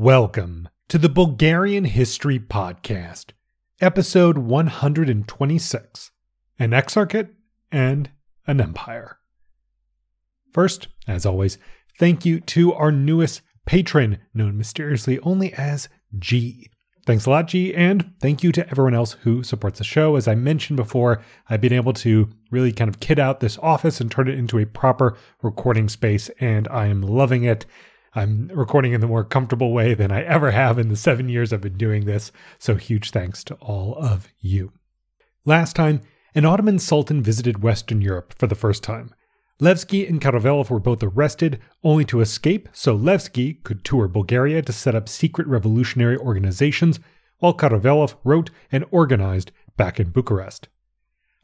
Welcome to the Bulgarian History Podcast, episode 126 An Exarchate and an Empire. First, as always, thank you to our newest patron, known mysteriously only as G. Thanks a lot, G, and thank you to everyone else who supports the show. As I mentioned before, I've been able to really kind of kit out this office and turn it into a proper recording space, and I am loving it. I'm recording in the more comfortable way than I ever have in the seven years I've been doing this, so huge thanks to all of you. Last time, an Ottoman sultan visited Western Europe for the first time. Levski and Karavelov were both arrested, only to escape so Levski could tour Bulgaria to set up secret revolutionary organizations, while Karavelov wrote and organized back in Bucharest.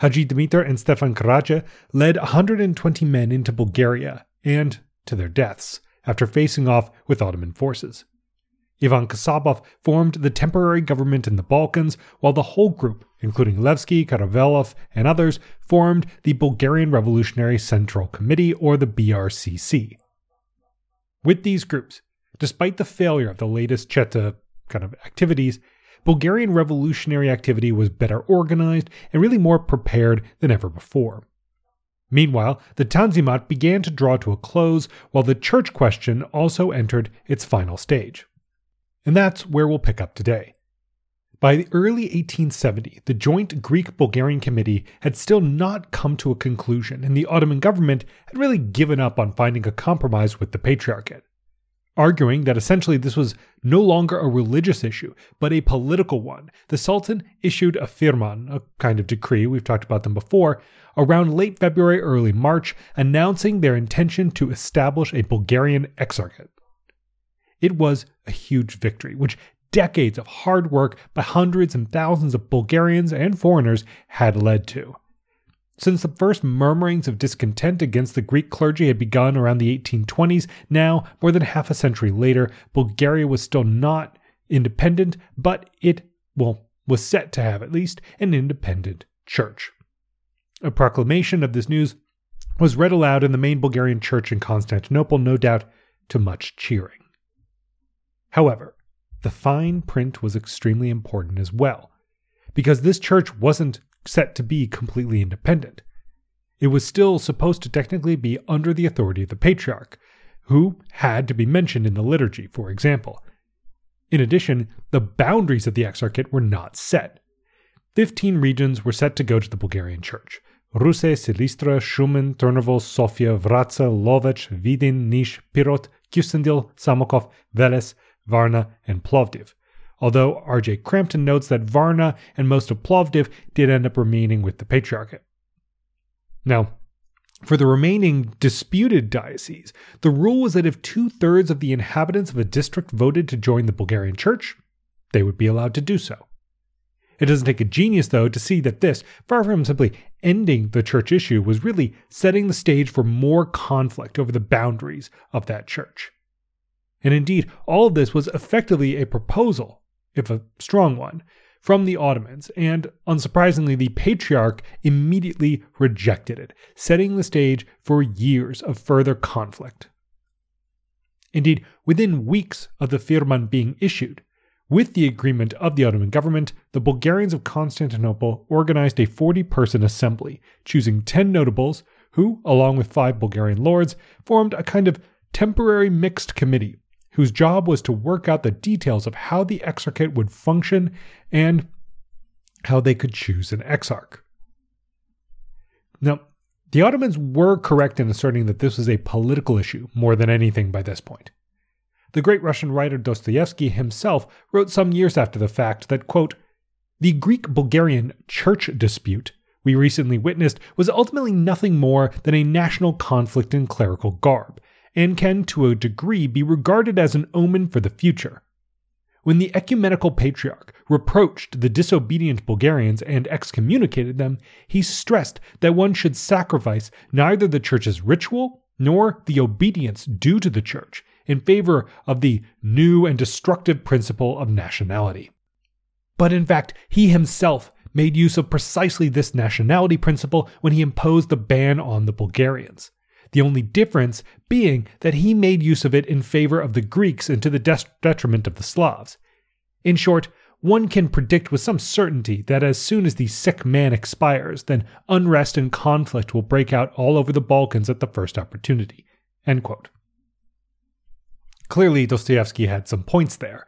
Haji Dimitar and Stefan Karadzha led 120 men into Bulgaria, and to their deaths after facing off with Ottoman forces. Ivan Kasabov formed the temporary government in the Balkans, while the whole group, including Levski, Karavelov, and others, formed the Bulgarian Revolutionary Central Committee, or the BRCC. With these groups, despite the failure of the latest Cheta kind of activities, Bulgarian revolutionary activity was better organized and really more prepared than ever before. Meanwhile, the Tanzimat began to draw to a close, while the church question also entered its final stage. And that's where we'll pick up today. By the early 1870, the joint Greek Bulgarian Committee had still not come to a conclusion, and the Ottoman government had really given up on finding a compromise with the Patriarchate arguing that essentially this was no longer a religious issue, but a political one. The Sultan issued a firman, a kind of decree, we've talked about them before, around late February, early March, announcing their intention to establish a Bulgarian exarchate. It was a huge victory, which decades of hard work by hundreds and thousands of Bulgarians and foreigners had led to. Since the first murmurings of discontent against the Greek clergy had begun around the 1820s, now, more than half a century later, Bulgaria was still not independent, but it, well, was set to have at least an independent church. A proclamation of this news was read aloud in the main Bulgarian church in Constantinople, no doubt to much cheering. However, the fine print was extremely important as well, because this church wasn't set to be completely independent. It was still supposed to technically be under the authority of the patriarch, who had to be mentioned in the liturgy, for example. In addition, the boundaries of the exarchate were not set. Fifteen regions were set to go to the Bulgarian church Ruse, Silistra, Shumen, Turnovo, Sofia, Vratsa, Lovech, Vidin, Nish, Pirot, Kyustendil, Samokov, Veles, Varna, and Plovdiv although R.J. Crampton notes that Varna and most of Plovdiv did end up remaining with the Patriarchate. Now, for the remaining disputed dioceses, the rule was that if two thirds of the inhabitants of a district voted to join the Bulgarian Church, they would be allowed to do so. It doesn't take a genius, though, to see that this, far from simply ending the church issue, was really setting the stage for more conflict over the boundaries of that church. And indeed, all of this was effectively a proposal if a strong one, from the Ottomans, and unsurprisingly, the Patriarch immediately rejected it, setting the stage for years of further conflict. Indeed, within weeks of the Firman being issued, with the agreement of the Ottoman government, the Bulgarians of Constantinople organized a 40 person assembly, choosing 10 notables who, along with five Bulgarian lords, formed a kind of temporary mixed committee whose job was to work out the details of how the exarchate would function and how they could choose an exarch. Now, the Ottomans were correct in asserting that this was a political issue more than anything by this point. The great Russian writer Dostoevsky himself wrote some years after the fact that, quote, the Greek Bulgarian church dispute we recently witnessed was ultimately nothing more than a national conflict in clerical garb, and can, to a degree, be regarded as an omen for the future. When the ecumenical patriarch reproached the disobedient Bulgarians and excommunicated them, he stressed that one should sacrifice neither the church's ritual nor the obedience due to the church in favor of the new and destructive principle of nationality. But in fact, he himself made use of precisely this nationality principle when he imposed the ban on the Bulgarians. The only difference being that he made use of it in favor of the Greeks and to the detriment of the Slavs. In short, one can predict with some certainty that as soon as the sick man expires, then unrest and conflict will break out all over the Balkans at the first opportunity. Clearly, Dostoevsky had some points there.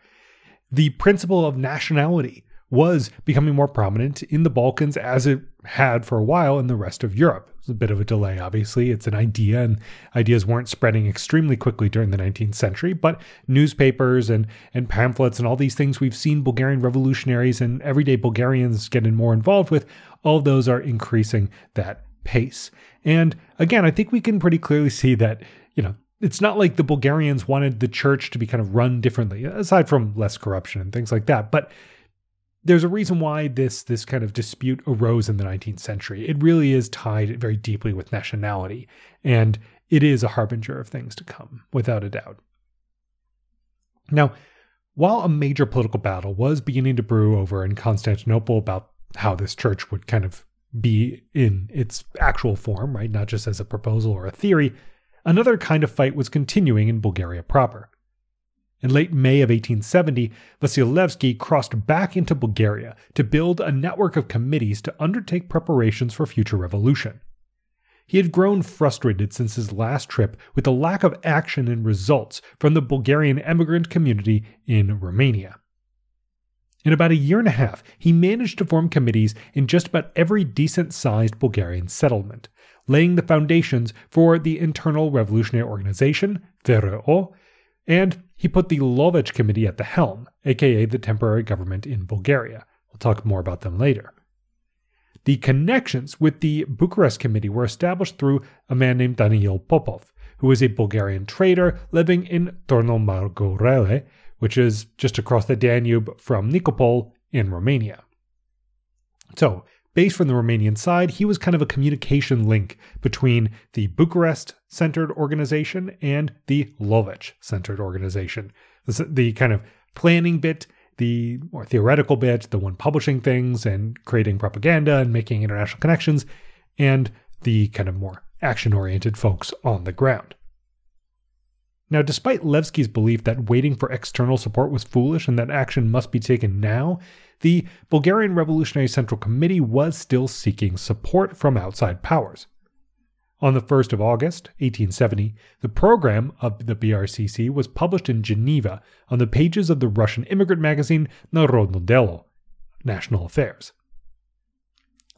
The principle of nationality was becoming more prominent in the Balkans as it had for a while in the rest of Europe. It's a bit of a delay, obviously. It's an idea, and ideas weren't spreading extremely quickly during the 19th century, but newspapers and, and pamphlets and all these things we've seen Bulgarian revolutionaries and everyday Bulgarians getting more involved with, all those are increasing that pace. And again, I think we can pretty clearly see that, you know, it's not like the Bulgarians wanted the church to be kind of run differently, aside from less corruption and things like that. But there's a reason why this this kind of dispute arose in the 19th century. It really is tied very deeply with nationality, and it is a harbinger of things to come, without a doubt. Now, while a major political battle was beginning to brew over in Constantinople about how this church would kind of be in its actual form, right, not just as a proposal or a theory, another kind of fight was continuing in Bulgaria proper. In late May of 1870, Vasil Levski crossed back into Bulgaria to build a network of committees to undertake preparations for future revolution. He had grown frustrated since his last trip with the lack of action and results from the Bulgarian emigrant community in Romania. In about a year and a half, he managed to form committees in just about every decent sized Bulgarian settlement, laying the foundations for the Internal Revolutionary Organization, VRO, and he put the Lovech Committee at the helm, aka the temporary government in Bulgaria. We'll talk more about them later. The connections with the Bucharest Committee were established through a man named Daniel Popov, who was a Bulgarian trader living in Turnu which is just across the Danube from Nikopol in Romania. So, Based from the Romanian side, he was kind of a communication link between the Bucharest centered organization and the Lovech centered organization. The kind of planning bit, the more theoretical bit, the one publishing things and creating propaganda and making international connections, and the kind of more action oriented folks on the ground. Now, despite Levski's belief that waiting for external support was foolish and that action must be taken now, the Bulgarian Revolutionary Central Committee was still seeking support from outside powers. On the 1st of August, 1870, the program of the BRCC was published in Geneva on the pages of the Russian immigrant magazine Narodno Delo, National Affairs.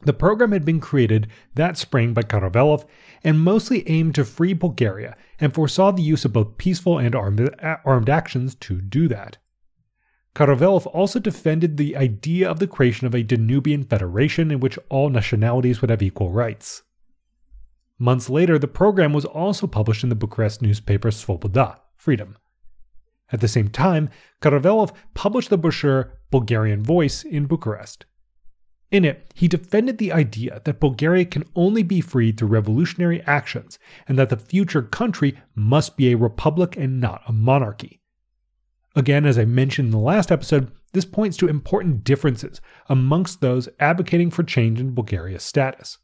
The program had been created that spring by Karavelov and mostly aimed to free Bulgaria and foresaw the use of both peaceful and armed, armed actions to do that. Karavelov also defended the idea of the creation of a Danubian federation in which all nationalities would have equal rights. Months later, the program was also published in the Bucharest newspaper Svoboda, Freedom. At the same time, Karavelov published the brochure Bulgarian Voice in Bucharest. In it, he defended the idea that Bulgaria can only be freed through revolutionary actions and that the future country must be a republic and not a monarchy. Again, as I mentioned in the last episode, this points to important differences amongst those advocating for change in Bulgaria's status.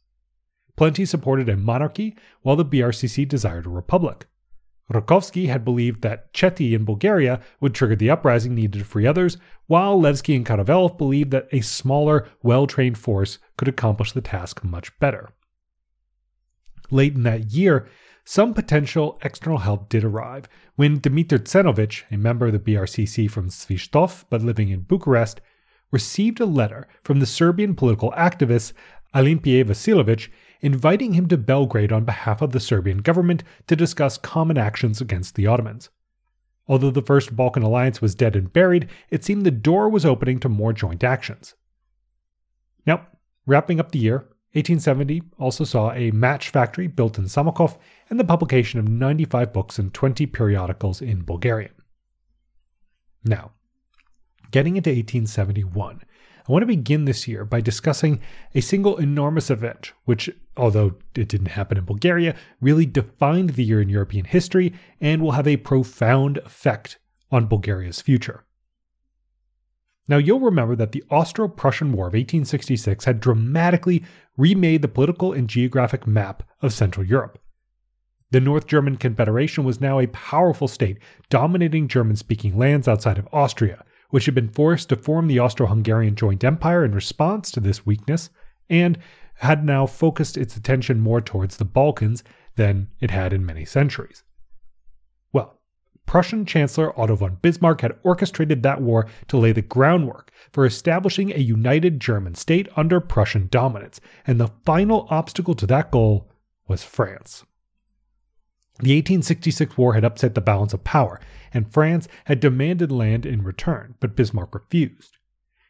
Plenty supported a monarchy, while the BRCC desired a republic. Rakovsky had believed that Cheti in Bulgaria would trigger the uprising needed to free others, while Levski and Karavelov believed that a smaller, well trained force could accomplish the task much better. Late in that year, some potential external help did arrive when Dmitry Tsenovich, a member of the BRCC from Svistov but living in Bucharest, received a letter from the Serbian political activist Alimpije Vasiljević inviting him to Belgrade on behalf of the Serbian government to discuss common actions against the Ottomans. Although the First Balkan Alliance was dead and buried, it seemed the door was opening to more joint actions. Now, wrapping up the year, 1870 also saw a match factory built in Samokov and the publication of 95 books and 20 periodicals in Bulgarian. Now, getting into 1871, I want to begin this year by discussing a single enormous event, which, although it didn't happen in Bulgaria, really defined the year in European history and will have a profound effect on Bulgaria's future. Now, you'll remember that the Austro Prussian War of 1866 had dramatically remade the political and geographic map of Central Europe. The North German Confederation was now a powerful state, dominating German speaking lands outside of Austria, which had been forced to form the Austro Hungarian Joint Empire in response to this weakness, and had now focused its attention more towards the Balkans than it had in many centuries. Well, Prussian Chancellor Otto von Bismarck had orchestrated that war to lay the groundwork for establishing a united German state under Prussian dominance, and the final obstacle to that goal was France. The 1866 war had upset the balance of power, and France had demanded land in return, but Bismarck refused.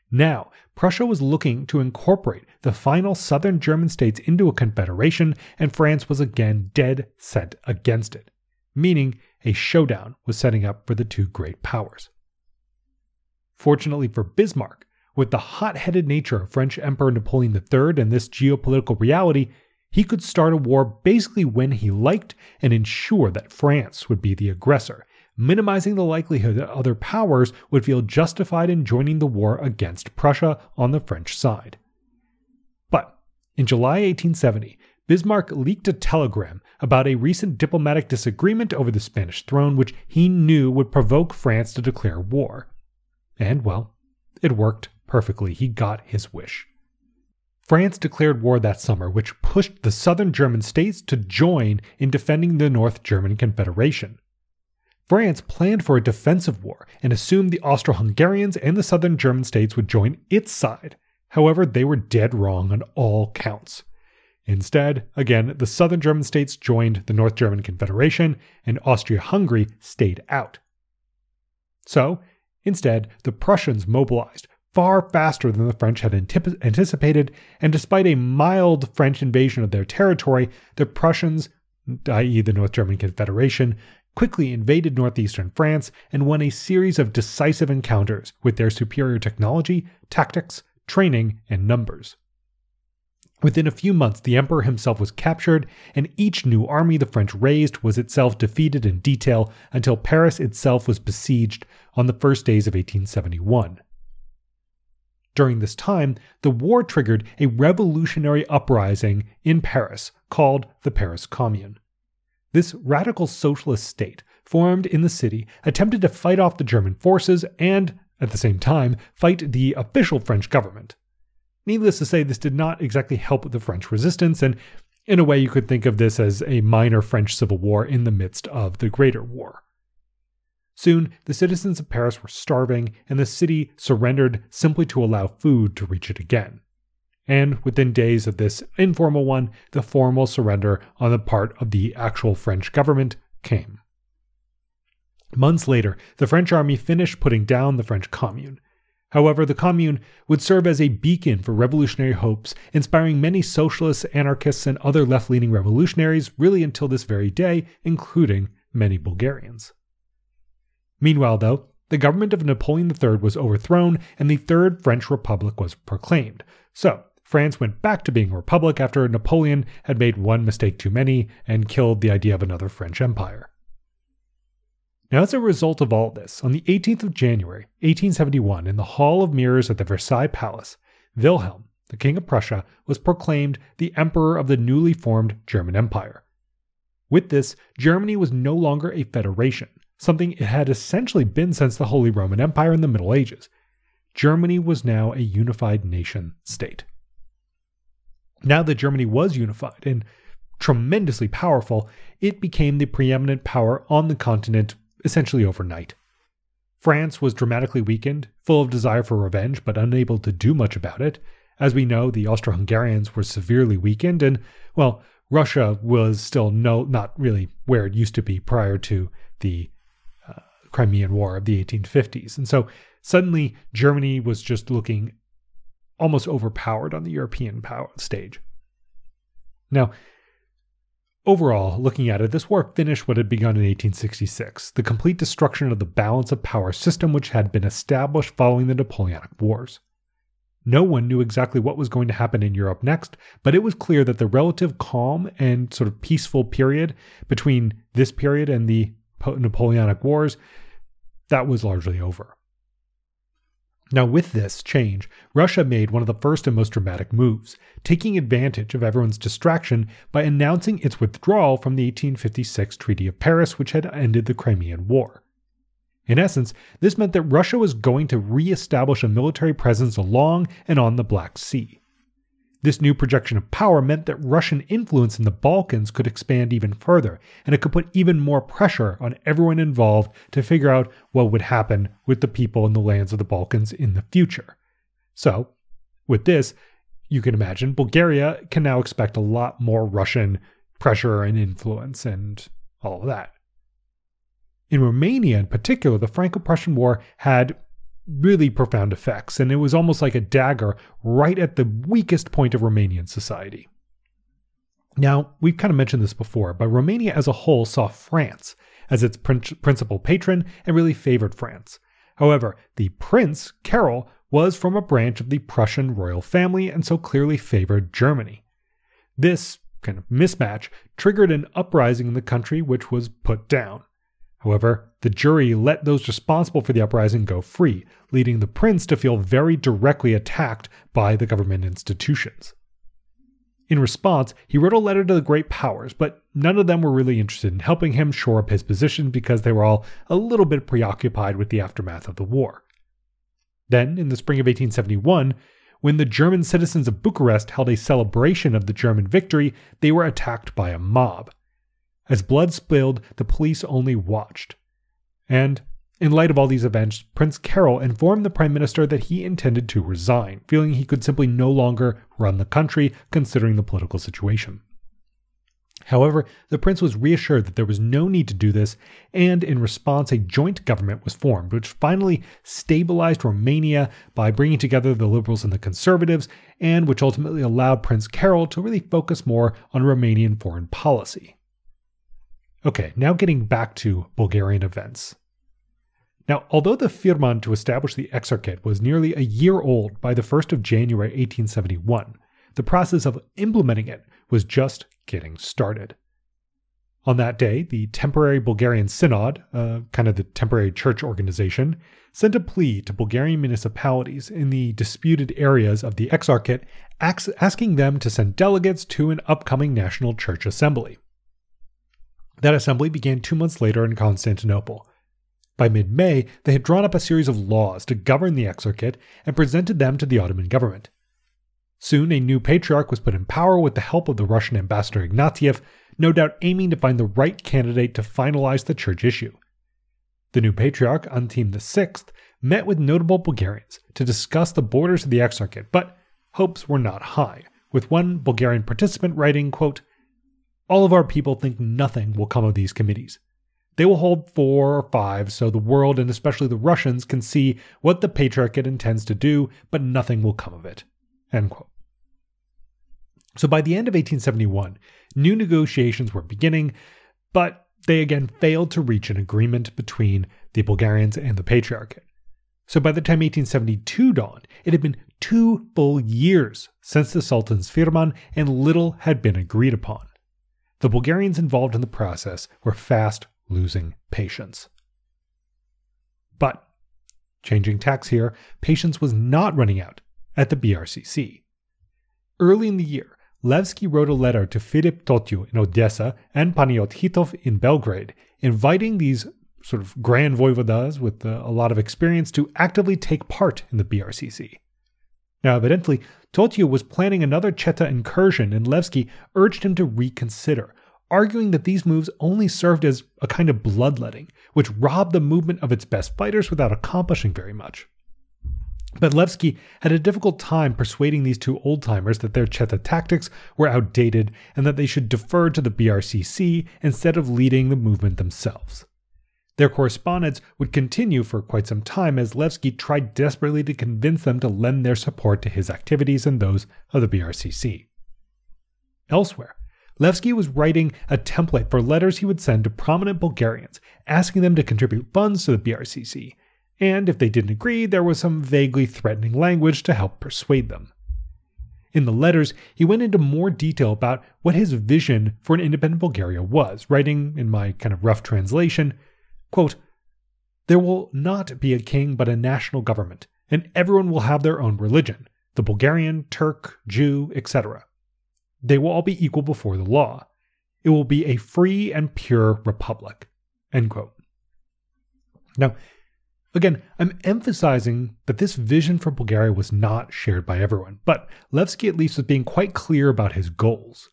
Now, Prussia was looking to incorporate the final southern German states into a confederation, and France was again dead set against it, meaning a showdown was setting up for the two great powers. Fortunately for Bismarck, with the hot headed nature of French Emperor Napoleon III and this geopolitical reality, he could start a war basically when he liked and ensure that France would be the aggressor, minimizing the likelihood that other powers would feel justified in joining the war against Prussia on the French side. But in July 1870, Bismarck leaked a telegram about a recent diplomatic disagreement over the Spanish throne, which he knew would provoke France to declare war. And, well, it worked perfectly. He got his wish. France declared war that summer, which pushed the southern German states to join in defending the North German Confederation. France planned for a defensive war and assumed the Austro Hungarians and the southern German states would join its side. However, they were dead wrong on all counts. Instead, again, the southern German states joined the North German Confederation and Austria Hungary stayed out. So, instead, the Prussians mobilized, far faster than the French had antip- anticipated, and despite a mild French invasion of their territory, the Prussians, i.e., the North German Confederation, quickly invaded northeastern France and won a series of decisive encounters with their superior technology, tactics, training, and numbers. Within a few months, the emperor himself was captured, and each new army the French raised was itself defeated in detail until Paris itself was besieged on the first days of 1871. During this time, the war triggered a revolutionary uprising in Paris called the Paris Commune. This radical socialist state, formed in the city, attempted to fight off the German forces and, at the same time, fight the official French government. Needless to say, this did not exactly help the French resistance, and in a way, you could think of this as a minor French civil war in the midst of the Greater War. Soon, the citizens of Paris were starving, and the city surrendered simply to allow food to reach it again. And within days of this informal one, the formal surrender on the part of the actual French government came. Months later, the French army finished putting down the French Commune. However, the Commune would serve as a beacon for revolutionary hopes, inspiring many socialists, anarchists, and other left leaning revolutionaries really until this very day, including many Bulgarians. Meanwhile, though, the government of Napoleon III was overthrown and the Third French Republic was proclaimed. So, France went back to being a republic after Napoleon had made one mistake too many and killed the idea of another French empire. Now, as a result of all this, on the 18th of January, 1871, in the Hall of Mirrors at the Versailles Palace, Wilhelm, the King of Prussia, was proclaimed the Emperor of the newly formed German Empire. With this, Germany was no longer a federation, something it had essentially been since the Holy Roman Empire in the Middle Ages. Germany was now a unified nation state. Now that Germany was unified and tremendously powerful, it became the preeminent power on the continent essentially overnight. France was dramatically weakened, full of desire for revenge, but unable to do much about it. As we know, the Austro Hungarians were severely weakened, and, well, Russia was still no, not really where it used to be prior to the Crimean War of the 1850s. And so suddenly Germany was just looking almost overpowered on the European power stage. Now, overall, looking at it, this war finished what had begun in 1866 the complete destruction of the balance of power system which had been established following the Napoleonic Wars. No one knew exactly what was going to happen in Europe next, but it was clear that the relative calm and sort of peaceful period between this period and the Napoleonic Wars that was largely over. Now, with this change, Russia made one of the first and most dramatic moves, taking advantage of everyone's distraction by announcing its withdrawal from the 1856 Treaty of Paris, which had ended the Crimean War. In essence, this meant that Russia was going to re establish a military presence along and on the Black Sea. This new projection of power meant that Russian influence in the Balkans could expand even further, and it could put even more pressure on everyone involved to figure out what would happen with the people in the lands of the Balkans in the future. So, with this, you can imagine Bulgaria can now expect a lot more Russian pressure and influence and all of that. In Romania, in particular, the Franco Prussian War had really profound effects, and it was almost like a dagger right at the weakest point of Romanian society. Now, we've kind of mentioned this before, but Romania as a whole saw France as its prin- principal patron and really favored France. However, the prince, Carol, was from a branch of the Prussian royal family and so clearly favored Germany. This kind of mismatch triggered an uprising in the country, which was put down. However, the jury let those responsible for the uprising go free, leading the prince to feel very directly attacked by the government institutions. In response, he wrote a letter to the great powers, but none of them were really interested in helping him shore up his position because they were all a little bit preoccupied with the aftermath of the war. Then, in the spring of 1871, when the German citizens of Bucharest held a celebration of the German victory, they were attacked by a mob. As blood spilled, the police only watched. And, in light of all these events, Prince Carol informed the Prime Minister that he intended to resign, feeling he could simply no longer run the country considering the political situation. However, the prince was reassured that there was no need to do this, and in response, a joint government was formed, which finally stabilized Romania by bringing together the liberals and the conservatives, and which ultimately allowed Prince Carol to really focus more on Romanian foreign policy. Okay, now getting back to Bulgarian events. Now, although the firman to establish the exarchate was nearly a year old by the 1st of January 1871, the process of implementing it was just getting started. On that day, the temporary Bulgarian Synod, uh, kind of the temporary church organization, sent a plea to Bulgarian municipalities in the disputed areas of the Exarchate, asking them to send delegates to an upcoming national church assembly. That assembly began two months later in Constantinople. By mid May, they had drawn up a series of laws to govern the Exarchate and presented them to the Ottoman government. Soon, a new patriarch was put in power with the help of the Russian ambassador Ignatieff, no doubt aiming to find the right candidate to finalize the church issue. The new patriarch, Antim VI, met with notable Bulgarians to discuss the borders of the Exarchate, but hopes were not high, with one Bulgarian participant writing, quote, all of our people think nothing will come of these committees. They will hold four or five so the world and especially the Russians can see what the Patriarchate intends to do, but nothing will come of it. So by the end of 1871, new negotiations were beginning, but they again failed to reach an agreement between the Bulgarians and the Patriarchate. So by the time 1872 dawned, it had been two full years since the Sultan's firman, and little had been agreed upon. The Bulgarians involved in the process were fast losing patience. But, changing tacks here, patience was not running out at the BRCC. Early in the year, Levski wrote a letter to Filip Totiu in Odessa and Paniot Hitov in Belgrade, inviting these sort of grand voivodas with uh, a lot of experience to actively take part in the BRCC. Now, evidently, Totiu was planning another Cheta incursion, and Levski urged him to reconsider, arguing that these moves only served as a kind of bloodletting, which robbed the movement of its best fighters without accomplishing very much. But Levski had a difficult time persuading these two old timers that their Cheta tactics were outdated and that they should defer to the BRCC instead of leading the movement themselves. Their correspondence would continue for quite some time as Levski tried desperately to convince them to lend their support to his activities and those of the BRCC. Elsewhere, Levski was writing a template for letters he would send to prominent Bulgarians, asking them to contribute funds to the BRCC, and if they didn't agree, there was some vaguely threatening language to help persuade them. In the letters, he went into more detail about what his vision for an independent Bulgaria was, writing in my kind of rough translation Quote, there will not be a king but a national government, and everyone will have their own religion the Bulgarian, Turk, Jew, etc. They will all be equal before the law. It will be a free and pure republic. End quote. Now, again, I'm emphasizing that this vision for Bulgaria was not shared by everyone, but Levski at least was being quite clear about his goals.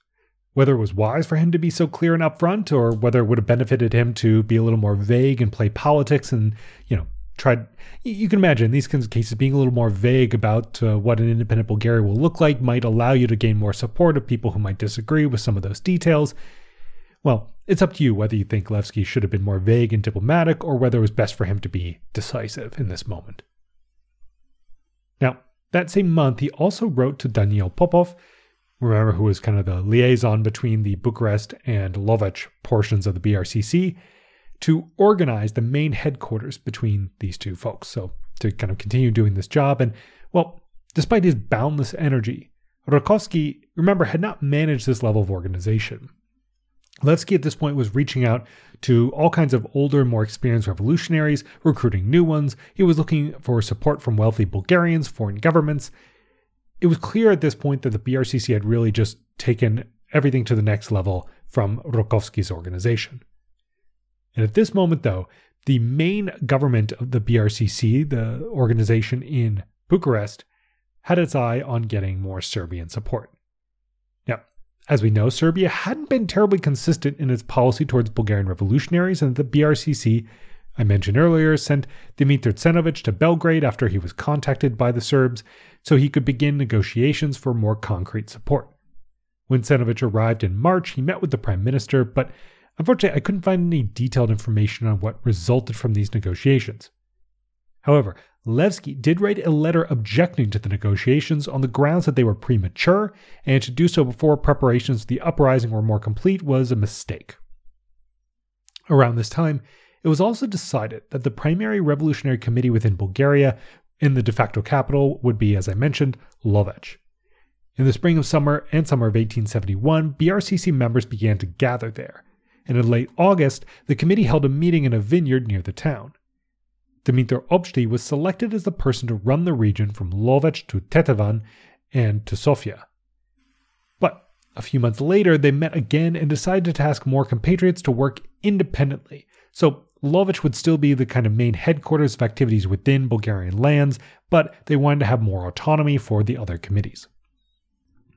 Whether it was wise for him to be so clear and upfront, or whether it would have benefited him to be a little more vague and play politics and, you know, try. You can imagine these kinds of cases being a little more vague about uh, what an independent Bulgaria will look like might allow you to gain more support of people who might disagree with some of those details. Well, it's up to you whether you think Levski should have been more vague and diplomatic or whether it was best for him to be decisive in this moment. Now, that same month, he also wrote to Daniel Popov remember who was kind of the liaison between the Bucharest and Lovech portions of the BRCC, to organize the main headquarters between these two folks. So to kind of continue doing this job. And well, despite his boundless energy, Rakovsky, remember, had not managed this level of organization. Levski at this point was reaching out to all kinds of older, more experienced revolutionaries, recruiting new ones. He was looking for support from wealthy Bulgarians, foreign governments, it was clear at this point that the BRCC had really just taken everything to the next level from Rakovsky's organization. And at this moment, though, the main government of the BRCC, the organization in Bucharest, had its eye on getting more Serbian support. Now, as we know, Serbia hadn't been terribly consistent in its policy towards Bulgarian revolutionaries, and the BRCC, I mentioned earlier, sent Dimitar Tsenovich to Belgrade after he was contacted by the Serbs so he could begin negotiations for more concrete support. When Tsenovich arrived in March, he met with the prime minister, but unfortunately, I couldn't find any detailed information on what resulted from these negotiations. However, Levski did write a letter objecting to the negotiations on the grounds that they were premature, and to do so before preparations for the uprising were more complete was a mistake. Around this time, it was also decided that the primary revolutionary committee within Bulgaria in the de facto capital would be, as I mentioned, Lovech. In the spring of summer and summer of 1871, BRCC members began to gather there, and in late August, the committee held a meeting in a vineyard near the town. Dimitar Obshty was selected as the person to run the region from Lovech to Teteven and to Sofia. But a few months later, they met again and decided to task more compatriots to work independently. So Lovech would still be the kind of main headquarters of activities within Bulgarian lands, but they wanted to have more autonomy for the other committees.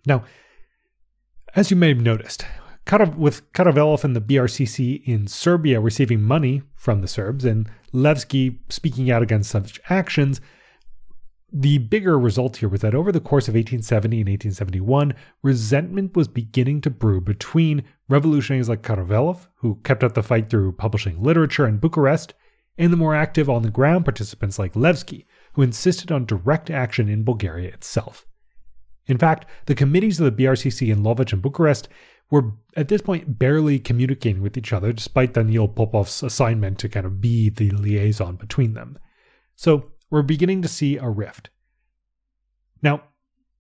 Now, as you may have noticed, with Karavelov and the BRCC in Serbia receiving money from the Serbs and Levski speaking out against such actions, the bigger result here was that over the course of 1870 and 1871, resentment was beginning to brew between revolutionaries like Karavelov, who kept up the fight through publishing literature in Bucharest, and the more active on the ground participants like Levski, who insisted on direct action in Bulgaria itself. In fact, the committees of the BRCC in Lovech and Bucharest were at this point barely communicating with each other, despite Daniel Popov's assignment to kind of be the liaison between them. So we're beginning to see a rift. Now,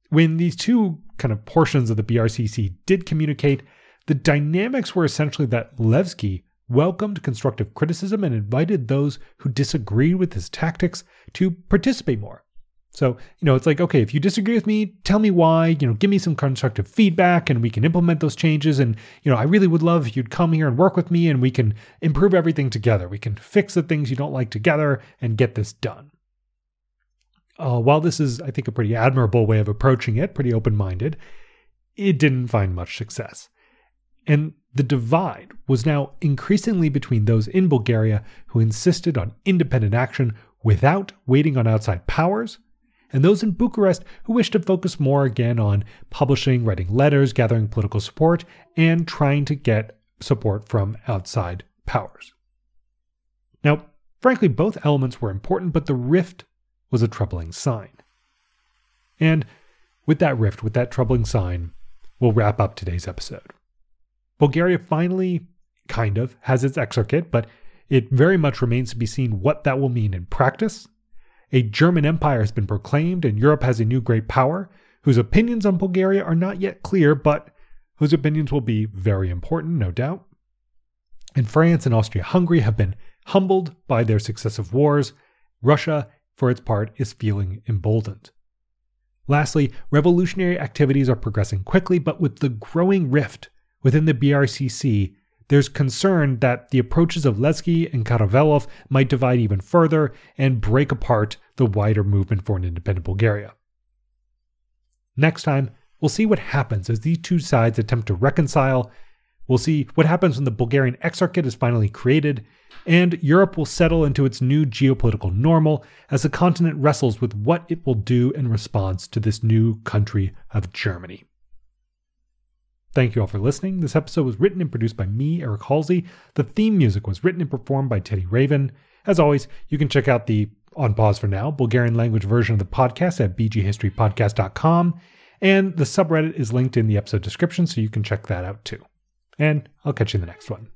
when these two kind of portions of the BRCC did communicate, the dynamics were essentially that Levski welcomed constructive criticism and invited those who disagreed with his tactics to participate more. So, you know, it's like, okay, if you disagree with me, tell me why, you know, give me some constructive feedback and we can implement those changes. And, you know, I really would love if you'd come here and work with me and we can improve everything together. We can fix the things you don't like together and get this done. Uh, while this is, I think, a pretty admirable way of approaching it, pretty open minded, it didn't find much success. And the divide was now increasingly between those in Bulgaria who insisted on independent action without waiting on outside powers, and those in Bucharest who wished to focus more again on publishing, writing letters, gathering political support, and trying to get support from outside powers. Now, frankly, both elements were important, but the rift was a troubling sign. And with that rift, with that troubling sign, we'll wrap up today's episode. Bulgaria finally, kind of, has its exarchate, but it very much remains to be seen what that will mean in practice. A German empire has been proclaimed, and Europe has a new great power, whose opinions on Bulgaria are not yet clear, but whose opinions will be very important, no doubt. And France and Austria Hungary have been humbled by their successive wars. Russia for its part, is feeling emboldened. Lastly, revolutionary activities are progressing quickly, but with the growing rift within the BRCC, there's concern that the approaches of Levski and Karavelov might divide even further and break apart the wider movement for an independent Bulgaria. Next time, we'll see what happens as these two sides attempt to reconcile. We'll see what happens when the Bulgarian Exarchate is finally created, and Europe will settle into its new geopolitical normal as the continent wrestles with what it will do in response to this new country of Germany. Thank you all for listening. This episode was written and produced by me, Eric Halsey. The theme music was written and performed by Teddy Raven. As always, you can check out the on pause for now Bulgarian language version of the podcast at bghistorypodcast.com, and the subreddit is linked in the episode description, so you can check that out too. And I'll catch you in the next one.